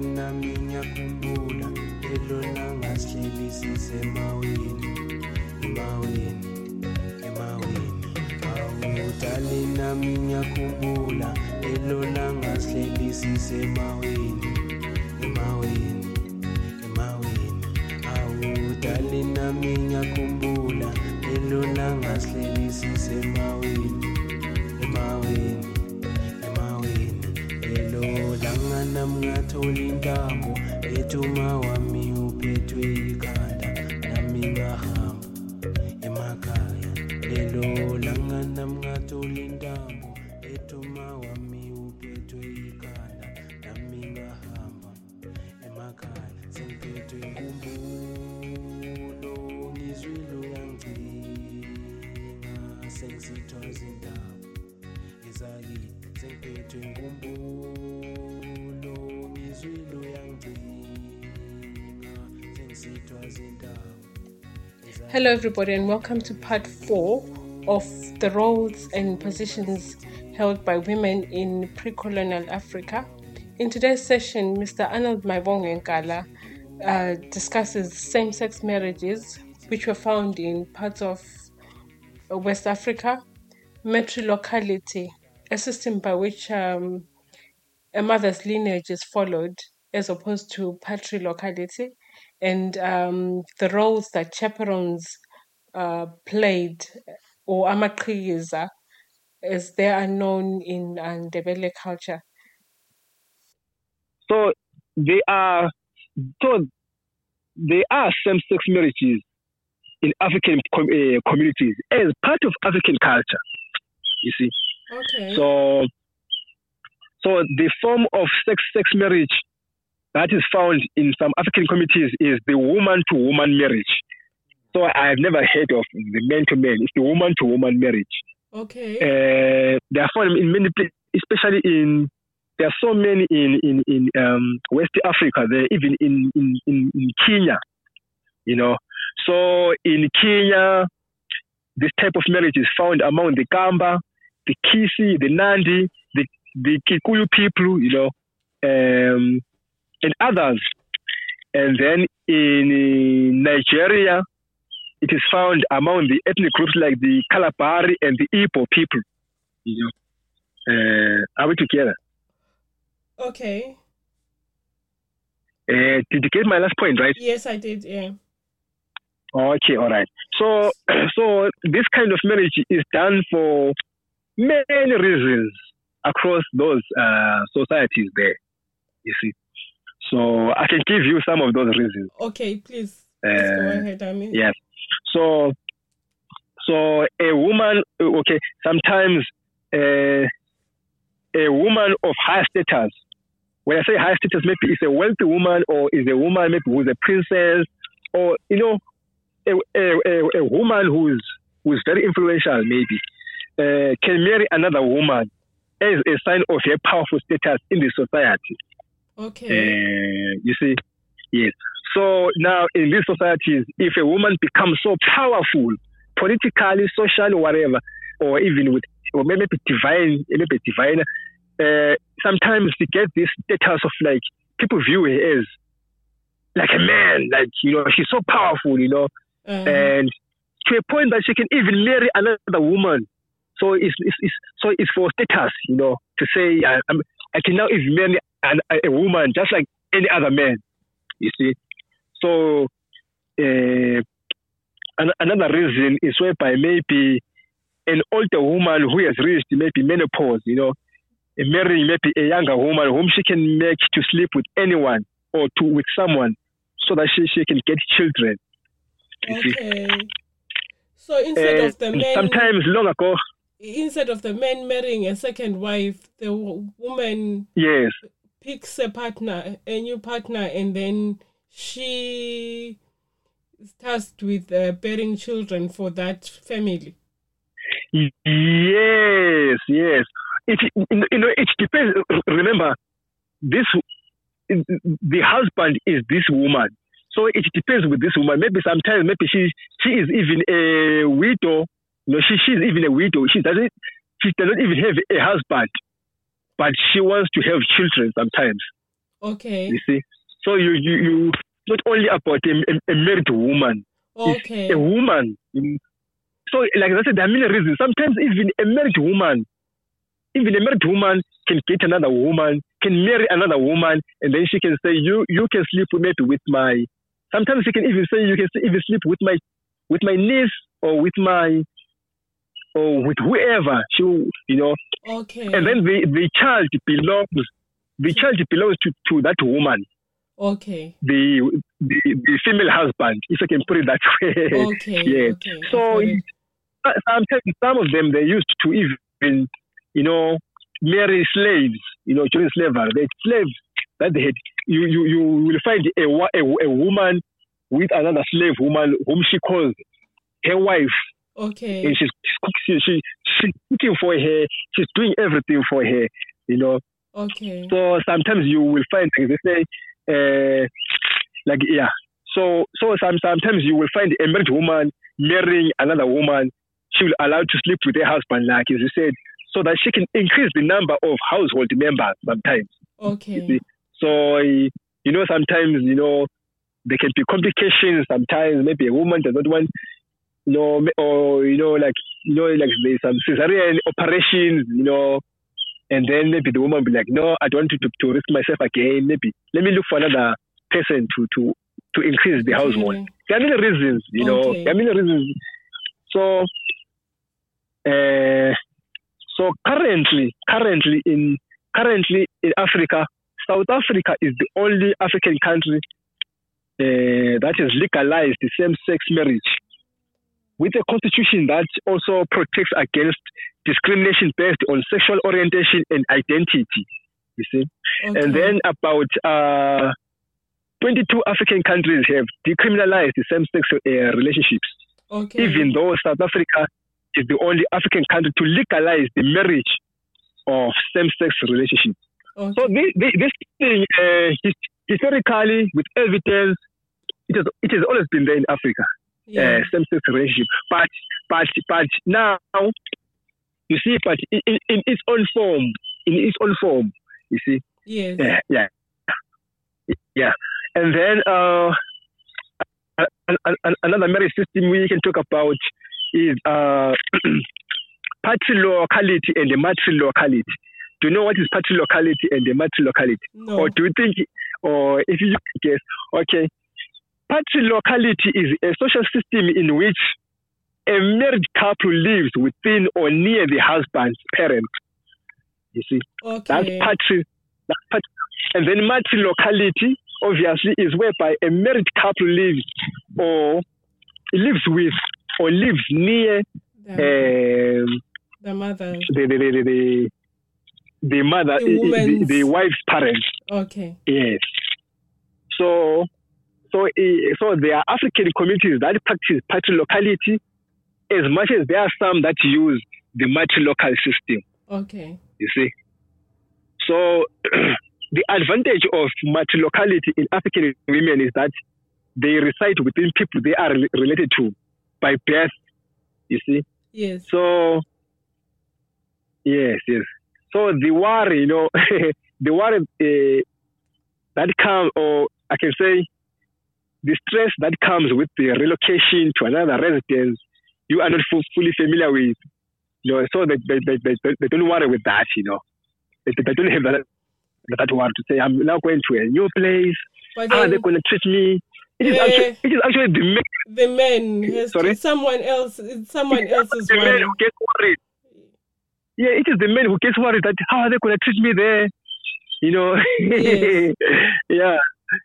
nami ngiyakhumbula elona ngasihleli sisemaweni emaweni emaweni awu dali nami ngiyakhumbula elona ngasihleli sisemaweni yangcinga sengisithwa zindaba Hello, everybody, and welcome to part four of the roles and positions held by women in pre colonial Africa. In today's session, Mr. Arnold Maivong Nkala uh, discusses same sex marriages, which were found in parts of uh, West Africa, matrilocality, a system by which um, a mother's lineage is followed as opposed to patrilocality, and um, the roles that chaperones uh, played, or amaqhikiza, as they are known in uh, Ndebele culture. So they are so there are same-sex marriages in African com- uh, communities as part of African culture. You see, Okay. so so the form of sex sex marriage that is found in some African communities is the woman to woman marriage. So I've never heard of the man to man. It's the woman to woman marriage. okay. Uh, they are found in many places, especially in there are so many in in in um, West Africa. There even in, in in in Kenya, you know. So in Kenya, this type of marriage is found among the Kamba, the Kisii, the Nandi, the the Kikuyu people, you know, um, and others. And then in Nigeria, it is found among the ethnic groups like the Kalabari and the Igbo people. You know, uh, are we together? Okay. Uh, did you get my last point, right? Yes, I did. Yeah. Okay, all right. So, so this kind of marriage is done for many reasons across those uh, societies there. You see, so I can give you some of those reasons. Okay, please. Please go Uh, ahead. I mean. Yes. So, so a woman, okay, sometimes uh, a woman of high status, when I say high status, maybe it's a wealthy woman or is a woman maybe who's a princess or, you know, a, a, a, a woman who's, who's very influential maybe, uh, can marry another woman as a sign of her powerful status in the society. Okay. Uh, you see, yes. So now in these societies, if a woman becomes so powerful, politically, socially, whatever, or even with, or maybe divine, maybe divine, uh, sometimes she gets this status of like people view her as like a man, like you know, she's so powerful, you know, Uh-huh. and to a point that she can even marry another woman. So it's, it's, it's so it's for status, you know, to say I, I'm, I can now even marry an, a woman just like any other man. You see, so uh, an, another reason is whereby maybe an older woman who has reached maybe menopause, you know, marrying maybe a younger woman whom she can make to sleep with anyone or to with someone, so that she, she can get children. Okay. So instead Uh, of the men, sometimes long ago, instead of the man marrying a second wife, the woman yes, picks a partner, a new partner, and then she is tasked with uh, bearing children for that family. yes, yes. It you know it depends. Remember, this the husband is this woman, so it depends with this woman. Maybe sometimes maybe she she is even a widow. You know, she she's even a widow. She doesn't she doesn't even have a husband, but she wants to have children sometimes. Okay. You see, so you you, you not only about a, a, a married woman, Okay. it's a woman. So, like I said, there are many reasons. Sometimes even a married woman, even a married woman can get another woman, can marry another woman, and then she can say, "You you can sleep with maybe with my." Sometimes she can even say, "You can even sleep with my with my niece or with my or with whoever." She, you know, Okay. and then the the child belongs the child belongs to, to that woman, Okay. the, the the female husband, if I can put it that way. Okay. Yeah. Okay. So it. sometimes some of them they used to even, you know, marry slaves, you know, during slavery. The slaves that they had, you you, you will find a, a a woman with another slave woman whom she calls her wife, Okay. and she's she, she she's cooking for her, she's doing everything for her, you know. Okay. So sometimes you will find they say, uh, like yeah. So so some, sometimes you will find a married woman marrying another woman. She will allow to sleep with her husband, like as you said, so that she can increase the number of household members. Sometimes, Okay. so uh, you know, sometimes you know there can be complications. Sometimes maybe a woman does not want, you know, or you know, like you know, like there's some cesarean operations, you know, and then maybe the woman will be like, no, I don't want to, to risk myself again. Maybe let me look for another person to to to increase the household. Okay. There are many reasons, you know. Okay. There are many reasons. So, uh, so currently, currently in currently in Africa, South Africa is the only African country uh, that has legalized the same-sex marriage with a constitution that also protects against discrimination based on sexual orientation and identity. You see, Okay. and then about uh, 22 African countries have decriminalized the same-sex uh, relationships okay. even though South Africa is the only African country to legalize the marriage of same-sex relationships. okay. So this, this, thing, uh, historically, with evidence, it has, it has always been there in Africa, yeah. uh, same-sex relationship. But, but, but now, you see, but in, in, its own form, in its own form, you see, yes. yeah, yeah, yeah. And then uh, an- an- an- another marriage system we can talk about is uh, patriarchality and the matriarchality. Do you know what is patriarchality and the matriarchality? No. Or do you think, or if you guess, okay, patriarchality is a social system in which a married couple lives within or near the husband's parent. You see, that's Okay. patri. That's patri. And then matriarchality, obviously, is whereby a married couple lives or lives with or lives near the, um, the mother. the, the, the, the, the mother, The the, the, wife's parents. Okay. Yes. So, so, so there are African communities that practice patriarchality as much as there are some that use the matrilocal system. Okay. You see. So, the advantage of matrilocality in African women is that they reside within people they are related to by birth. You see. Yes. So, yes, yes. So the worry, you know, the worry uh, that comes, or I can say, the stress that comes with the relocation to another residence, you are not fu- fully familiar with. You know, so they, they, they, they, they don't worry with that, you know. They, they don't have that, that worry to say, I'm now going to a new place. But How are they going to treat me? It is, Eh. actually, it is actually the men, the man has Sorry? someone else. It's someone else's the men who get worried. Yeah, it is the men who gets worried that how are they going to treat me there? You know. Yes. yeah,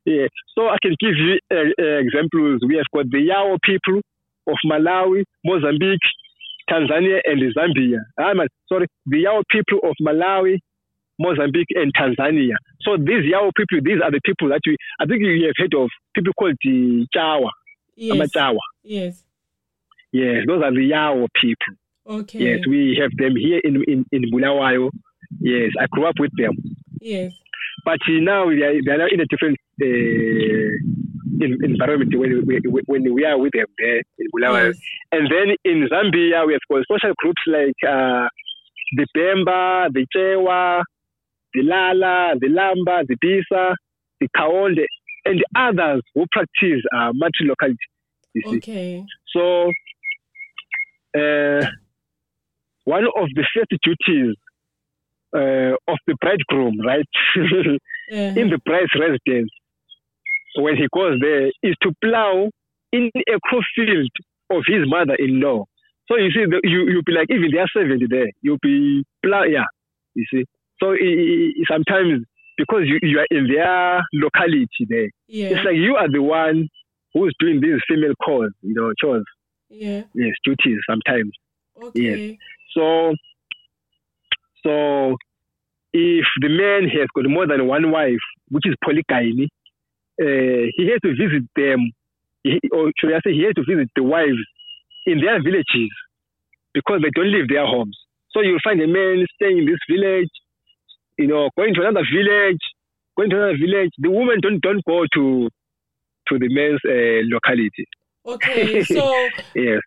yeah. So I can give you uh, uh, examples. We have got the Yao people of Malawi, Mozambique, Tanzania, and Zambia. I'm sorry, the Yao people of Malawi, Mozambique, and Tanzania. So these Yao people, these are the people that we. I think you have heard of people called the Chawa, Yes. Amachawa. Yes. Yes, those are the Yao people. Okay. Yes, we have them here in in, in Bulawayo. Yes, I grew up with them. Yes. But now they are, they are now in a different uh, in, environment when we, when we are with them there in Bulawayo. Yes. And then in Zambia, we have social groups like uh, the Bemba, the Chewa, the Lala, the Lamba, the Bisa. the Kaonde, and others who practice uh, matrilocality. You see. Okay. So, uh, one of the first duties uh, of the bridegroom, right, Uh-huh. in the bride's residence, when he goes there, is to plow in a field of his mother-in-law. So you see, the, you you'll be like even there are seventy there, you'll be plow, yeah. You see, so sometimes because you you are in their locality there, yeah. it's like you are the one who's doing these female chores, you know, chores, yeah. yes, duties sometimes. Okay. So, so if the man has got more than one wife, which is polygamy, uh, he has to visit them, he, or should I say, he has to visit the wives in their villages because they don't leave their homes. So you'll find a man staying in this village, you know, going to another village, going to another village. The women don't don't go to to the man's uh, locality. Okay. So, Yes.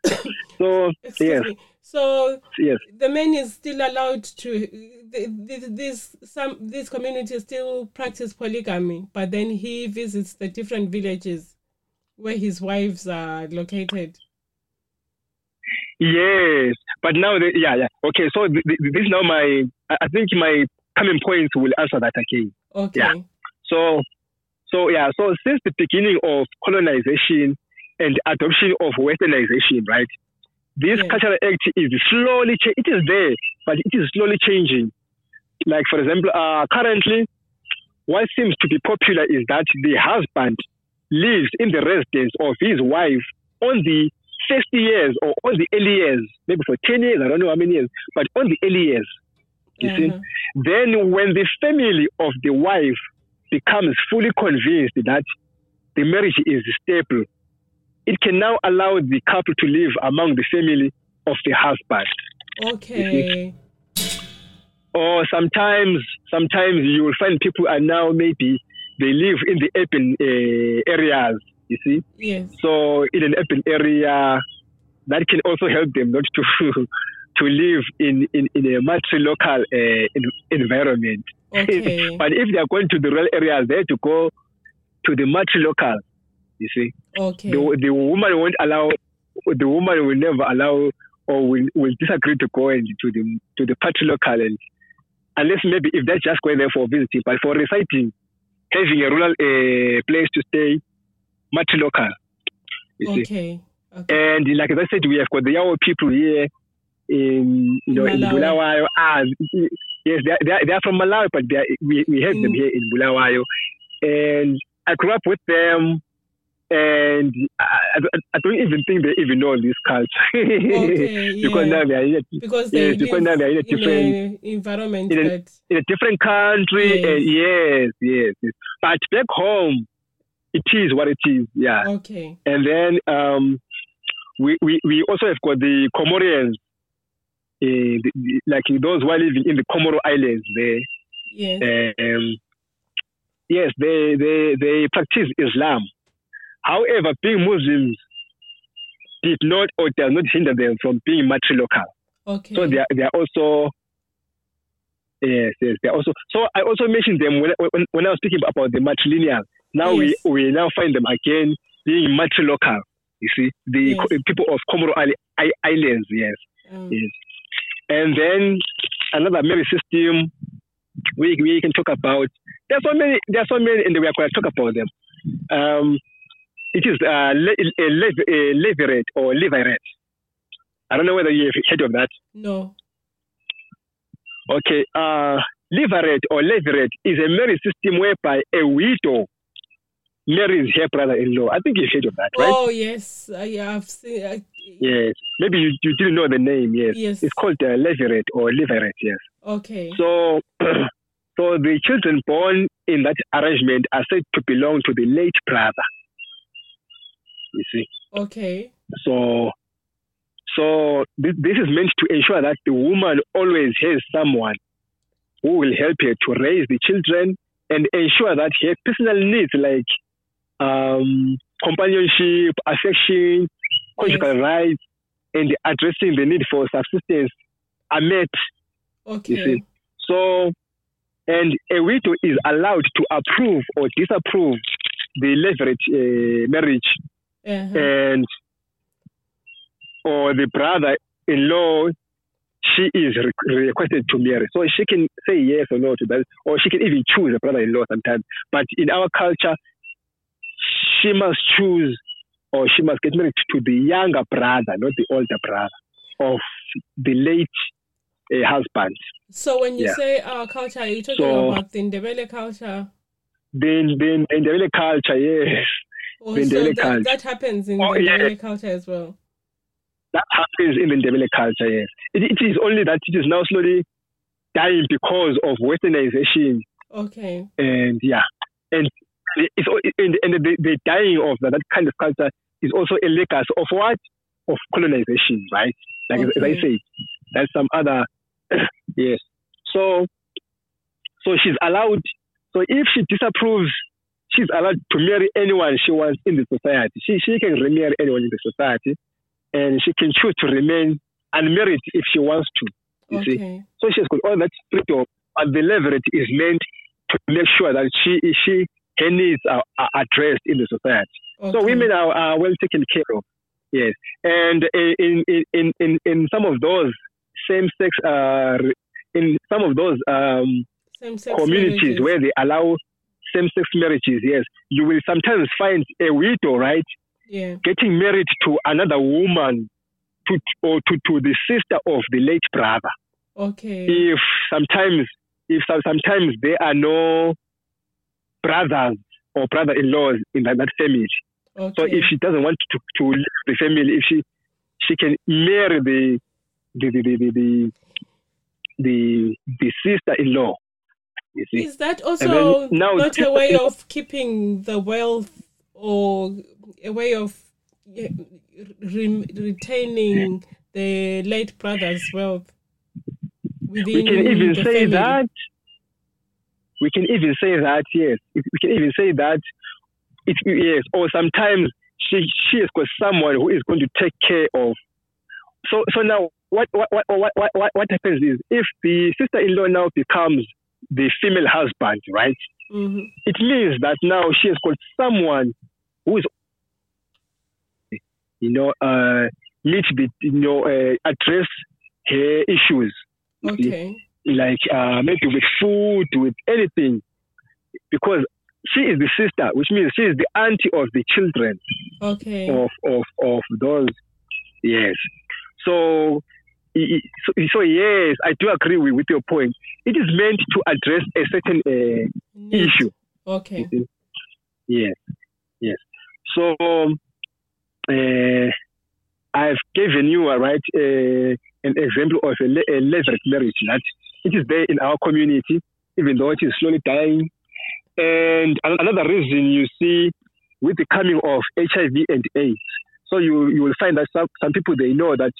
So yes, me. So yes. the man is still allowed to. th- th- This some these communities still practice polygamy, but then he visits the different villages where his wives are located. Yes, but now, the, yeah, yeah. Okay, so th- th- this is now my, I think my coming points will answer that again. Okay. Yeah. So, so yeah, so since the beginning of colonization and adoption of westernization, right? This Yeah. cultural act is slowly, cha- it is there, but it is slowly changing. Like, for example, uh, currently, what seems to be popular is that the husband lives in the residence of his wife on the first years or on the early years, maybe for 10 years, I don't know how many years, but on the early years. You see? Uh-huh. Then, when the family of the wife becomes fully convinced that the marriage is stable, it can now allow the couple to live among the family of the husband. Okay. Or sometimes, sometimes you will find people are now maybe they live in the urban uh, areas. You see, Yes. so in an urban area, that can also help them not to to live in in, in a matrilocal uh, en- environment. Okay. but if they are going to the rural areas, they have to go to the matrilocal. You see, Okay. the, the woman won't allow, the woman will never allow or will, will disagree to go into the to the patrilocal and unless maybe if they're just going there for visiting, but for residing, having a rural uh, place to stay, matrilocal. You see. Okay. Okay. And like I said, we have got the Yao people here in you know in Bulawayo. Ah, yes, they are, they are, they are from Malawi, but we we have them Mm. here in Bulawayo. And I grew up with them, and I, I, I don't even think they even know this culture Okay, because yeah. now they are in a, because yes, because now they are in a in different environment in a- in a different country. Yes. And yes, yes, yes. But back home, it is what it is. Yeah. okay And then um, we, we, we also have got the Comorians, uh, the, like those who are living in the Comoro Islands there. yes Um, yes, they, they, they practice Islam. However, being Muslims did not or does not hinder them from being matrilocal. okay So they are, they are also, yes, yes, they are also. So I also mentioned them when, when, when I was speaking about the matrilineal. Now Yes. we, we now find them again being matrilocal. You see, the Yes. people of Comoro Islands, yes, um, yes. And then another marriage system we, we can talk about. There are so many, there are so many, and we are going to talk about them. Um, it is uh, le, a, lev- a levirate or levirate. I don't know whether you've heard of that. no Okay, uh, levirate or levirate is a marriage system whereby a widow marries her brother-in-law. I think you've heard of that, right? oh yes I have seen I, Yes. Maybe you, you didn't know the name. Yes. Yes. It's called uh, levirate or levirate. Yes. okay So, so the children born in that arrangement are said to belong to the late brother. You see. okay So, so this, this is meant to ensure that the woman always has someone who will help her to raise the children and ensure that her personal needs like um, companionship, affection, conjugal rights, and addressing the need for subsistence are met. You okay see. So, and a widow is allowed to approve or disapprove the levirate uh, marriage, Uh-huh. and or the brother-in-law she is re- requested to marry. So she can say yes or no to that, or she can even choose a brother-in-law sometimes. But in our culture, she must choose or she must get married to the younger brother, not the older brother of the late uh, husband. So when you Yeah. say our culture, are you talking So- about the Ndebele culture? Then, then, in the Ndebele culture, yes, Or The so Ndebele that, culture. that happens in Oh, the. Ndebele culture as well. that happens in the Ndebele culture. Yes, it, it is only that it is now slowly dying because of westernization Okay. and yeah, and it's and, and the, the dying of that, that kind of culture is also a legacy of what of colonization, right? Like as I say, that's some other yes. So so she's allowed. So if she disapproves, she's allowed to marry anyone she wants in the society. She she can remarry anyone in the society, and she can choose to remain unmarried if she wants to. You see. So she's got all that freedom, but the levirate is meant to make sure that she she her needs are, are addressed in the society. okay. So women are, are well taken care of. Yes, and in in in in, some of those same sex uh, in some of those um, Same-sex communities marriages. where they allow same sex marriages, yes, you will sometimes find a widow, right, Yeah. getting married to another woman, to or to, to the sister of the late brother Okay. if sometimes if sometimes there are no brothers or brother-in-laws in that, that family. Okay. So if she doesn't want to, to leave the family, if she she can marry the the the the the, the, the, sister-in-law. Is that also now not a way of keeping the wealth or a way of re- retaining the late brother's wealth within we can even the say family? that. We can even say that yes. We can even say that it yes. Or sometimes she she has got someone who is going to take care of. So so now what what what what what, what, happens is if the sister-in-law now becomes the female husband, right? Mhm. It means that now she has got someone who is you know uh need to be you know uh, address her issues Okay. Like uh, maybe with food, with anything, because she is the sister, which means she is the auntie of the children Okay. of of of those. Yes. So, so, so yes, I do agree with, with your point. It is meant to address a certain uh, issue. Okay. Yes, yes. So, uh, I've given you a right uh, an example of a, le- a marriage that it is there in our community, even though it is slowly dying. And another reason you see with the coming of HIV and AIDS. So you you will find that some, some people they know that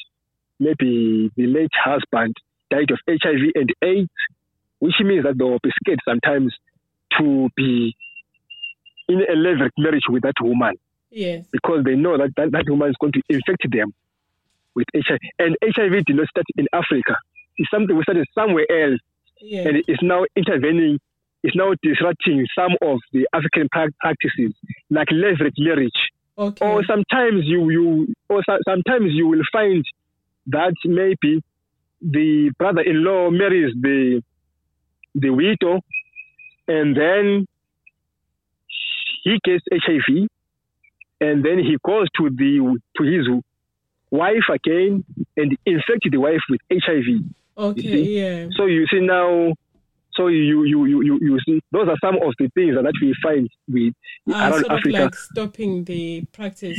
maybe the late husband died of HIV and AIDS, which means that they will be scared sometimes to be in a levirate marriage with that woman Yes. because they know that that, that woman is going to infect them with HIV. And HIV did not start in Africa. It's something we started somewhere else, Yes. and it's now intervening. It's now disrupting some of the African practices, like levirate marriage. Okay. Or sometimes you you or so, sometimes you will find that maybe the brother-in-law marries the the widow, and then he gets HIV, and then he goes to the to his wife again and infect the wife with HIV. Okay. see? Yeah. So you see now, so you you you you, you see those are some of the things that we find with Uh, around sort of Africa. like stopping the practice.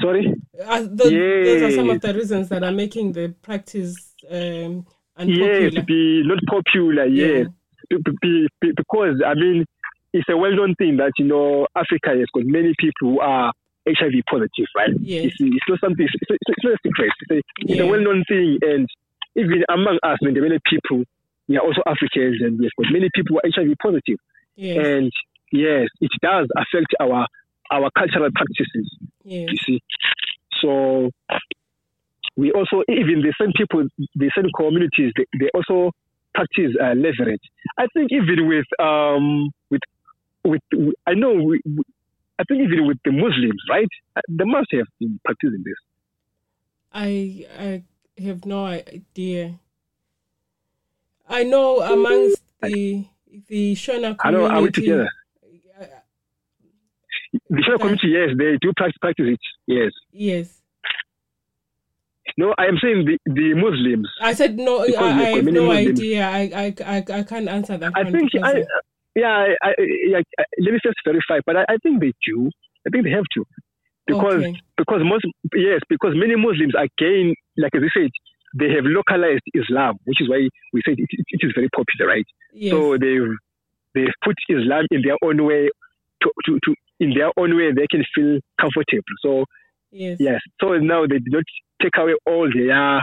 Sorry. Uh, those, those are some of the reasons that are making the practice um, Yes, unpopular. be not popular. Yes, Be- be- be- because I mean, it's a well-known thing that you know Africa has got many people who are HIV positive, right? Yes. It's, it's not something. It's, it's, it's not a secret. It's, a, it's a well-known thing, and even among us, there many people, we are also Africans, and yes, but many people are HIV positive, Yes. and yes, it does affect our our cultural practices. Yes. You see, so we also even the same people, the same communities, they, they also practice uh, levirate. I think even with um, with with I know we, we- I think even with the Muslims, right? uh, They must have been practicing this. I I have no idea. I know amongst the the Shona I know. Are we community. together? uh, The Shona community, yes, they do practice, practice it. Yes. Yes. No, I am saying the, the Muslims. I said no. I, I have no Muslims. idea. I, I I I can't answer that I think I, yeah, I, I, let me just verify, but I, I think they do. I think they have to, because Okay. because most yes, because many Muslims again, like as you said, they have localized Islam, which is why we say it, it, it is very popular, right? yes. So they've they've put Islam in their own way, to, to, to in their own way they can feel comfortable. So yes. yes, so now they do not take away all their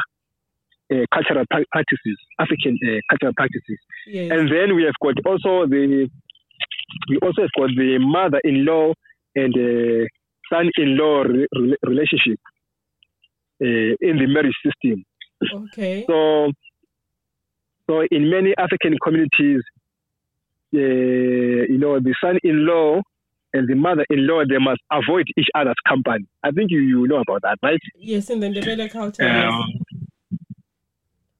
uh, cultural pra- practices, African uh, cultural practices. And then we have got also the we also have got the mother-in-law and the son-in-law re- re- relationship uh, in the marriage system. okay. So, so in many African communities, uh, you know, the son-in-law and the mother-in-law they must avoid each other's company. I think you, you know about that, right? Yes, in the Ndebele culture. Um, yes,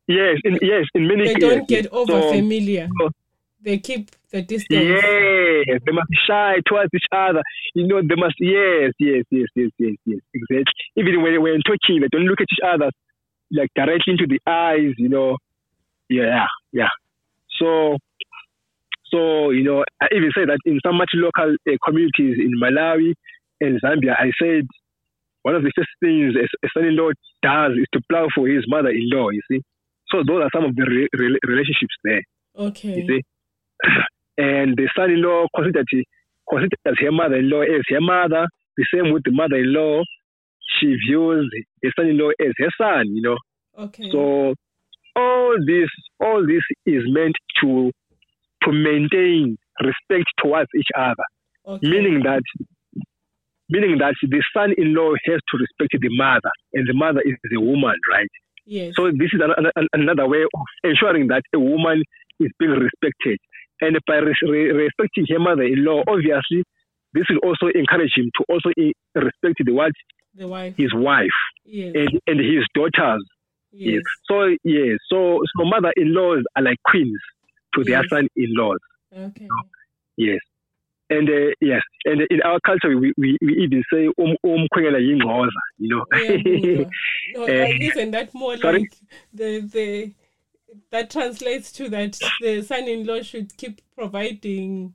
in, yes, in many they cases. don't get over So- familiar. so- they keep the distance. Yes, they must be shy towards each other. You know, they must. Yes, yes, yes, yes, yes, yes. Exactly. Even when when talking, they don't look at each other like directly into the eyes. You know. Yeah, yeah. So, so you know, I even say that in some matrilocal uh, communities in Malawi and Zambia, I said one of the first things a, a son-in-law does is to plow for his mother-in-law. You see. So those are some of the re- re- relationships there. Okay. You see? and the son-in-law considers, considers her mother-in-law as her mother. The same with the mother-in-law. She views the son-in-law as her son, you know. Okay. So all this, all this is meant to to maintain respect towards each other, okay. meaning that meaning that the son-in-law has to respect the mother, and the mother is the woman, right? Yes. So this is an, an, another way of ensuring that a woman is being respected. And by res- re- respecting her mother-in-law, obviously, this will also encourage him to also respect the what the wife. his wife Yes. and, and his daughters. yes. So yes, so so mother-in-laws are like queens to their son-in-laws. Okay. Yes. And uh, yes, and in our culture, we, we, we even say um um you know. Uyabuzwa. no, Eh, uh, isn't that more sorry? like the the that translates to that the son-in-law should keep providing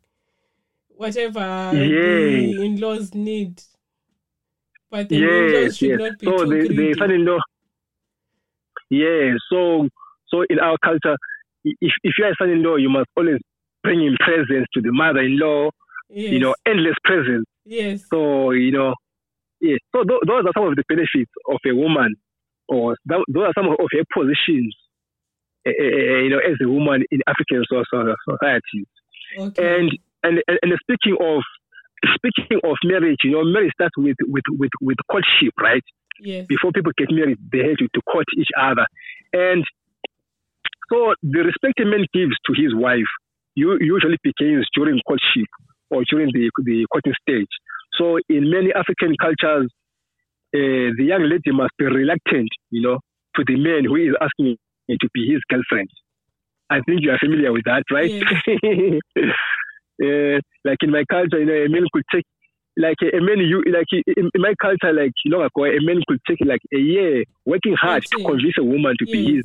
whatever the in-laws need, but the in-laws should yes. not be So too the, the son-in-law. Yeah. So so in our culture, if if you are a son-in-law, you must always bring in presents to the mother-in-law. Yes. You know, endless presents. yes. So you know, yeah. So th- those are some of the benefits of a woman, or th- those are some of her positions. eh, eh, you know, as a woman in African so- so- society. Okay. And and and speaking of speaking of marriage, you know, marriage starts with with with with courtship, right? yes. before people get married, they have to, to court each other. And so the respect a man gives to his wife u- usually begins during courtship or during the, the courting stage. So in many African cultures, uh, the young lady must be reluctant, you know, to the man who is asking her to be his girlfriend. I think you are familiar with that, right? uh, like in my culture, you know, a man could take like a, a man you like in, in my culture like you know a man could take like a year working hard to convince a woman to be Yes. his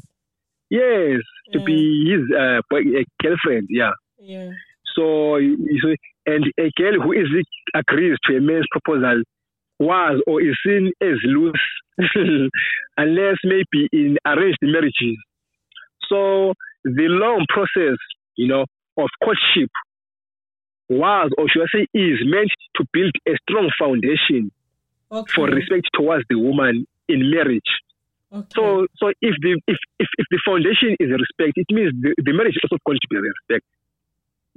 yes to Yeah. be his uh, boy, girlfriend yeah Yeah. so you see, and a girl who easily agrees to a man's proposal was or is seen as loose unless maybe in arranged marriages so the long process you know of courtship was or should I say is meant to build a strong foundation Okay. for respect towards the woman in marriage. okay. So, so if the if, if, if the foundation is respect, it means the, the marriage is also going to be respect.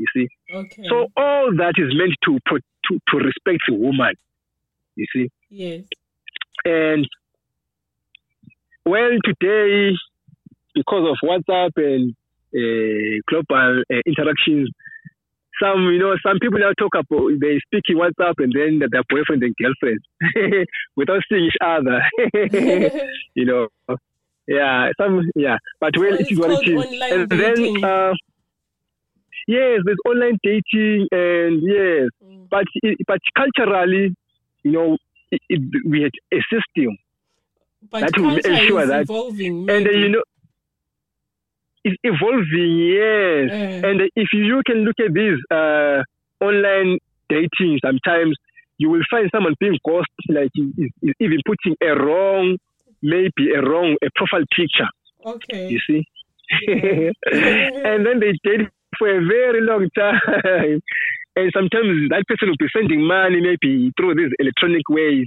You see, okay. so all that is meant to put to, to respect the woman. You see, yes. and well, today because of WhatsApp and uh, global uh, interactions. Some, you know, some people now talk about they speak in WhatsApp and then their boyfriend and girlfriend without seeing each other. you know, yeah, some, yeah. But well, So it it's is what it is. online and then, uh, yes, there's online dating, and yes, Mm. but but culturally, you know, it, it, we had a system, But that will ensure that- evolving. and uh, you know, it's evolving. Yes, Uh, and if you can look at this uh, online dating, sometimes you will find someone being ghosted, like is, is- is even putting a wrong, maybe a wrong a profile picture. okay. You see, Yeah. and then they date for a very long time. And sometimes that person will be sending money maybe through these electronic ways,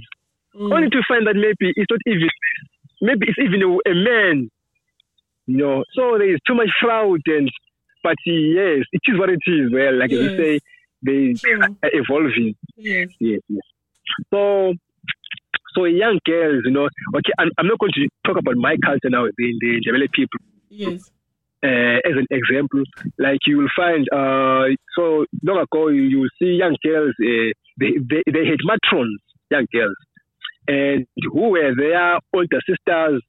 Mm. only to find that maybe it's not even, maybe it's even a, a man. You know, so there is too much fraud and, but yes, it is what it is. Well, like you Yes. say, they True. are evolving. Yes. Yes, yes. So, so young girls, you know, okay, I'm, I'm not going to talk about my culture now, the, the people Yes. Uh, as an example, like you will find, uh, so long ago, you, see young girls, uh, they, they, they had matrons, young girls, and who were their older sisters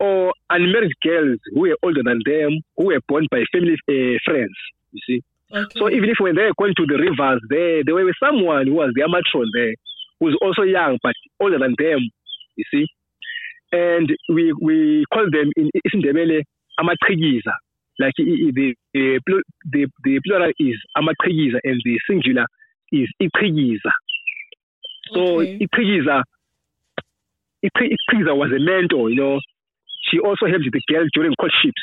or unmarried girls who were older than them, who were born by family uh, friends, you see. Okay. So even if when they were going to the rivers, they, they were with someone who was their matron there, who's also young but older than them, you see. And we we call them in Isindebele amaqhikiza. Like the the the, the plural is amaqhikiza and the singular is iqhikiza. So Okay. iqhikiza was a mentor, you know. She also helped the girl during courtships.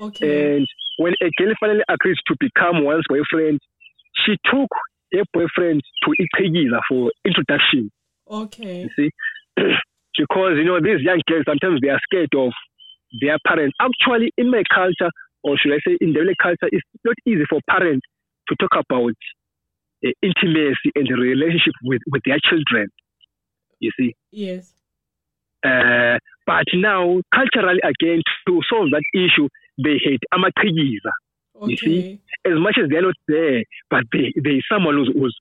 okay. And when a girl finally agrees to become one's boyfriend, she took her boyfriend to Iqhikiza for introduction, okay. you see. because, you know, these young girls, sometimes they are scared of their parents. Actually, in my culture, or should I say in the culture, it's not easy for parents to talk about uh, intimacy and the relationship with, with their children, you see. Yes. Uh, but now, culturally, again, to solve that issue, they had amaqhikiza. You see? As much as they're not there, but they, there is someone who's, who's,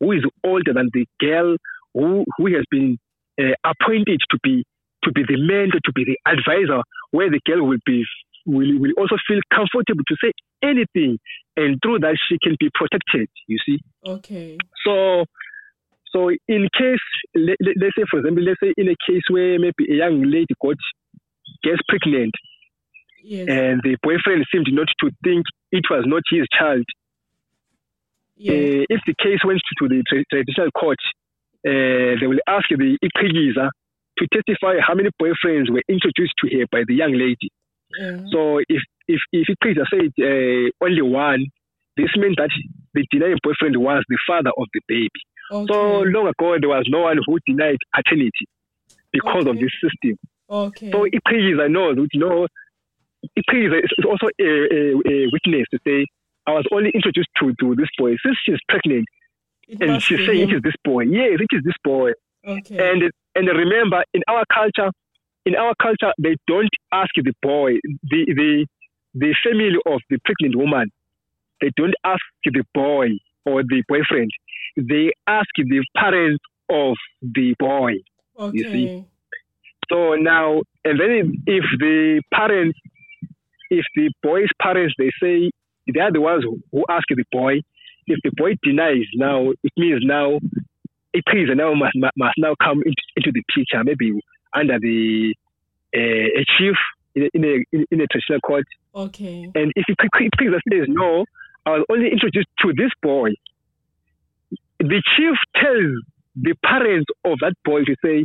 who is older than the girl, who, who has been uh, appointed to be to be the mentor, to be the advisor, where the girl will be will, will also feel comfortable to say anything, and through that she can be protected. You see, Okay. so so in case let, let's say for example, let's say in a case where maybe a young lady got gets pregnant Yes. and the boyfriend seemed not to think it was not his child yes. uh, if the case went to the traditional court, uh, they will ask the Iqhikiza to testify how many boyfriends were introduced to her by the young lady. yeah. So if if if Iqhikiza said uh, only one, this meant that the denying boyfriend was the father of the baby. okay. So long ago, there was no one who denied paternity because of this system. okay. So Iqhikiza knows, you know, Iqhikiza is also a, a, a witness to say, I was only introduced to, to this boy since she's pregnant it and she's saying him. it is this boy. Yes, it is this boy. Okay. And and remember, in our culture, in our culture, they don't ask the boy, the the the family of the pregnant woman. They don't ask the boy or the boyfriend. They ask the parents of the boy. you see. okay. So now, and then if the parents, if the boy's parents, they say they are the ones who, who ask the boy. If the boy denies, now it means now a priest now must, must now come into, into the picture, maybe under the uh, a chief in a, in a in a traditional court. Okay. And if the priest says no, I was only introduced to this boy. The chief tells the parents of that boy to say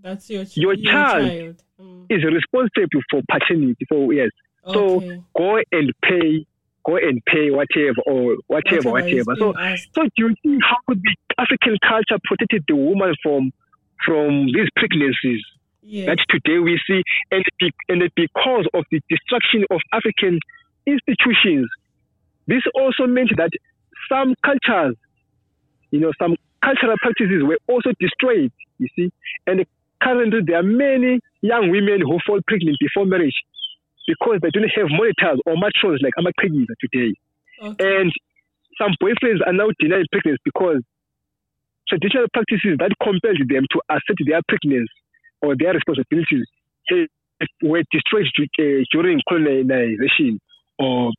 That's your ch- Your child Mm. is responsible for paternity. For yes, so go and pay, go and pay whatever or whatever, Whatever. So, asked. so do you see how could the African culture protected the woman from from these pregnancies Yes. that today we see, and be, and because of the destruction of African institutions, this also meant that some cultures, you know, some cultural practices were also destroyed. You see, and currently there are many young women who fall pregnant before marriage because they don't have monitors or matrons like I'm amaqhikiza today. Okay. And some boyfriends are now denied pregnancy because traditional practices that compelled them to accept their pregnancy or their responsibilities were destroyed uh, during colonization or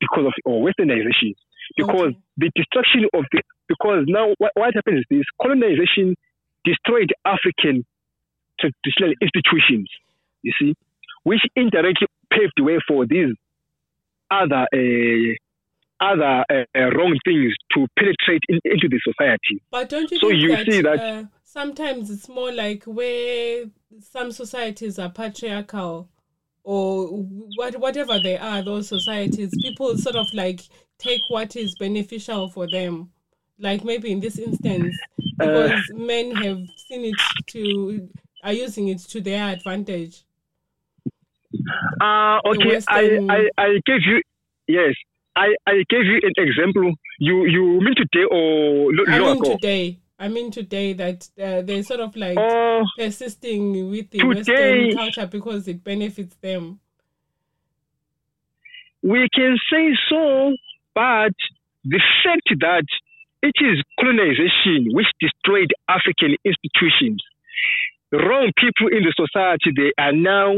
because of or westernization. Because Okay. the destruction of the because now what, what happens is this colonization destroyed African traditional institutions, you see, which indirectly paved way for these other uh, other uh, uh, wrong things to penetrate in, into the society. But don't you So think you that, see that- uh, sometimes it's more like where some societies are patriarchal or what, whatever they are, those societies, people sort of like take what is beneficial for them. Like maybe in this instance, Uh, because men have seen it to, are using it to their advantage. Uh, okay, Western- I, I, I gave you, yes, I, I gave you an example. You you mean today or lo- I mean ago? today. I mean today that uh, they're sort of like Oh, persisting with the Today- Western culture because it benefits them. we can say so, but the fact that it is colonization which destroyed African institutions, wrong people in the society, they are now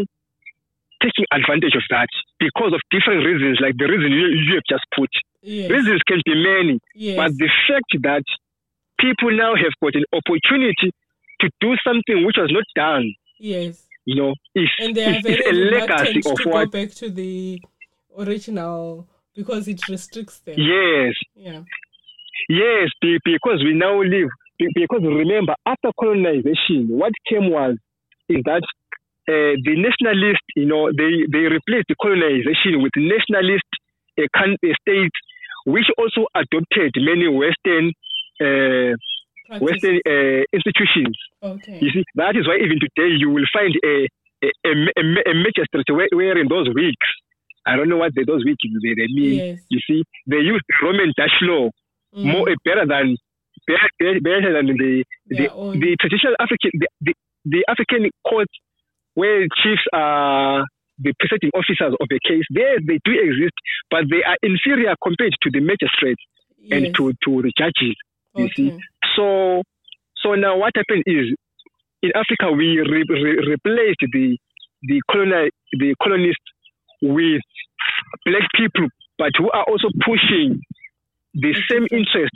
taking advantage of that because of different reasons, like the reason you, you have just put. Yes. Reasons can be many, yes. but the fact that people now have got an opportunity to do something which was not done, yes. you know, is, And they are very a legacy of to go what. back to the original because it restricts them. Yes, Yeah. Yes, because we now live, because remember, after colonization, what came was is that uh, the nationalists, you know, they, they replaced the colonization with nationalist uh, states, which also adopted many Western uh, Western uh, institutions. Okay. You see, that is why even today you will find a a, a, a, magistrate we- wearing those wigs. I don't know what they, those wigs they, they mean. Yes. You see, they use Roman Dutch law Mm. more better than better, better than the the, the traditional African the, the, the African courts where chiefs are the presiding officers of a case. There they do exist, but they are inferior compared to the magistrates yes. and to, to the judges. you see. So so now what happened is in Africa we re, re, replaced the the colonial the colonists with black people, but who are also pushing the Okay. same interest,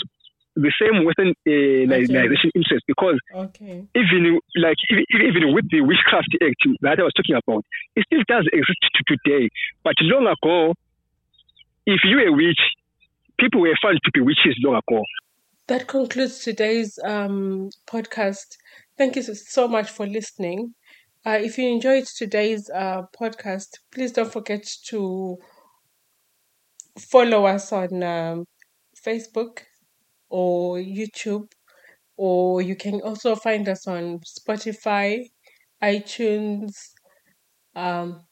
the same Western uh, interest, because Okay. even like even, even with the witchcraft act that I was talking about, it still does exist to today. But long ago, if you were a witch, people were found to be witches long ago. That concludes today's um, podcast. Thank you so- so much for listening. Uh, if you enjoyed today's uh, podcast, please don't forget to follow us on um, Facebook or YouTube, or you can also find us on Spotify, iTunes, um,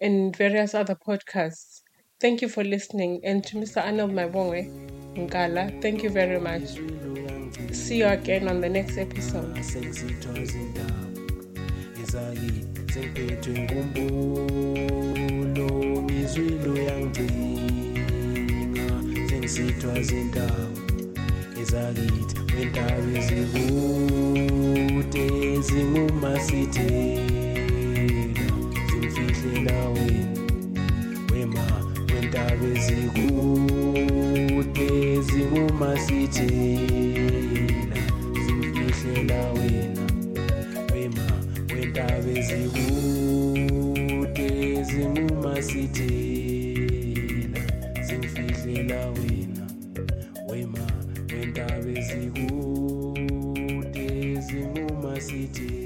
and various other podcasts. Thank you for listening. And to Mr. Arnold Mabongwe Nkala, thank you very much. See you again on the next episode. sengizithwa zindaba ezakithi wentaba ezikude zingumasithela zimfihlela wena wema wentaba ezikude zingumasithela zimfihlela wena wema wentaba ezikude zingumasithela zimfihlela wena wentaba ezikude zingumasithela zimfihle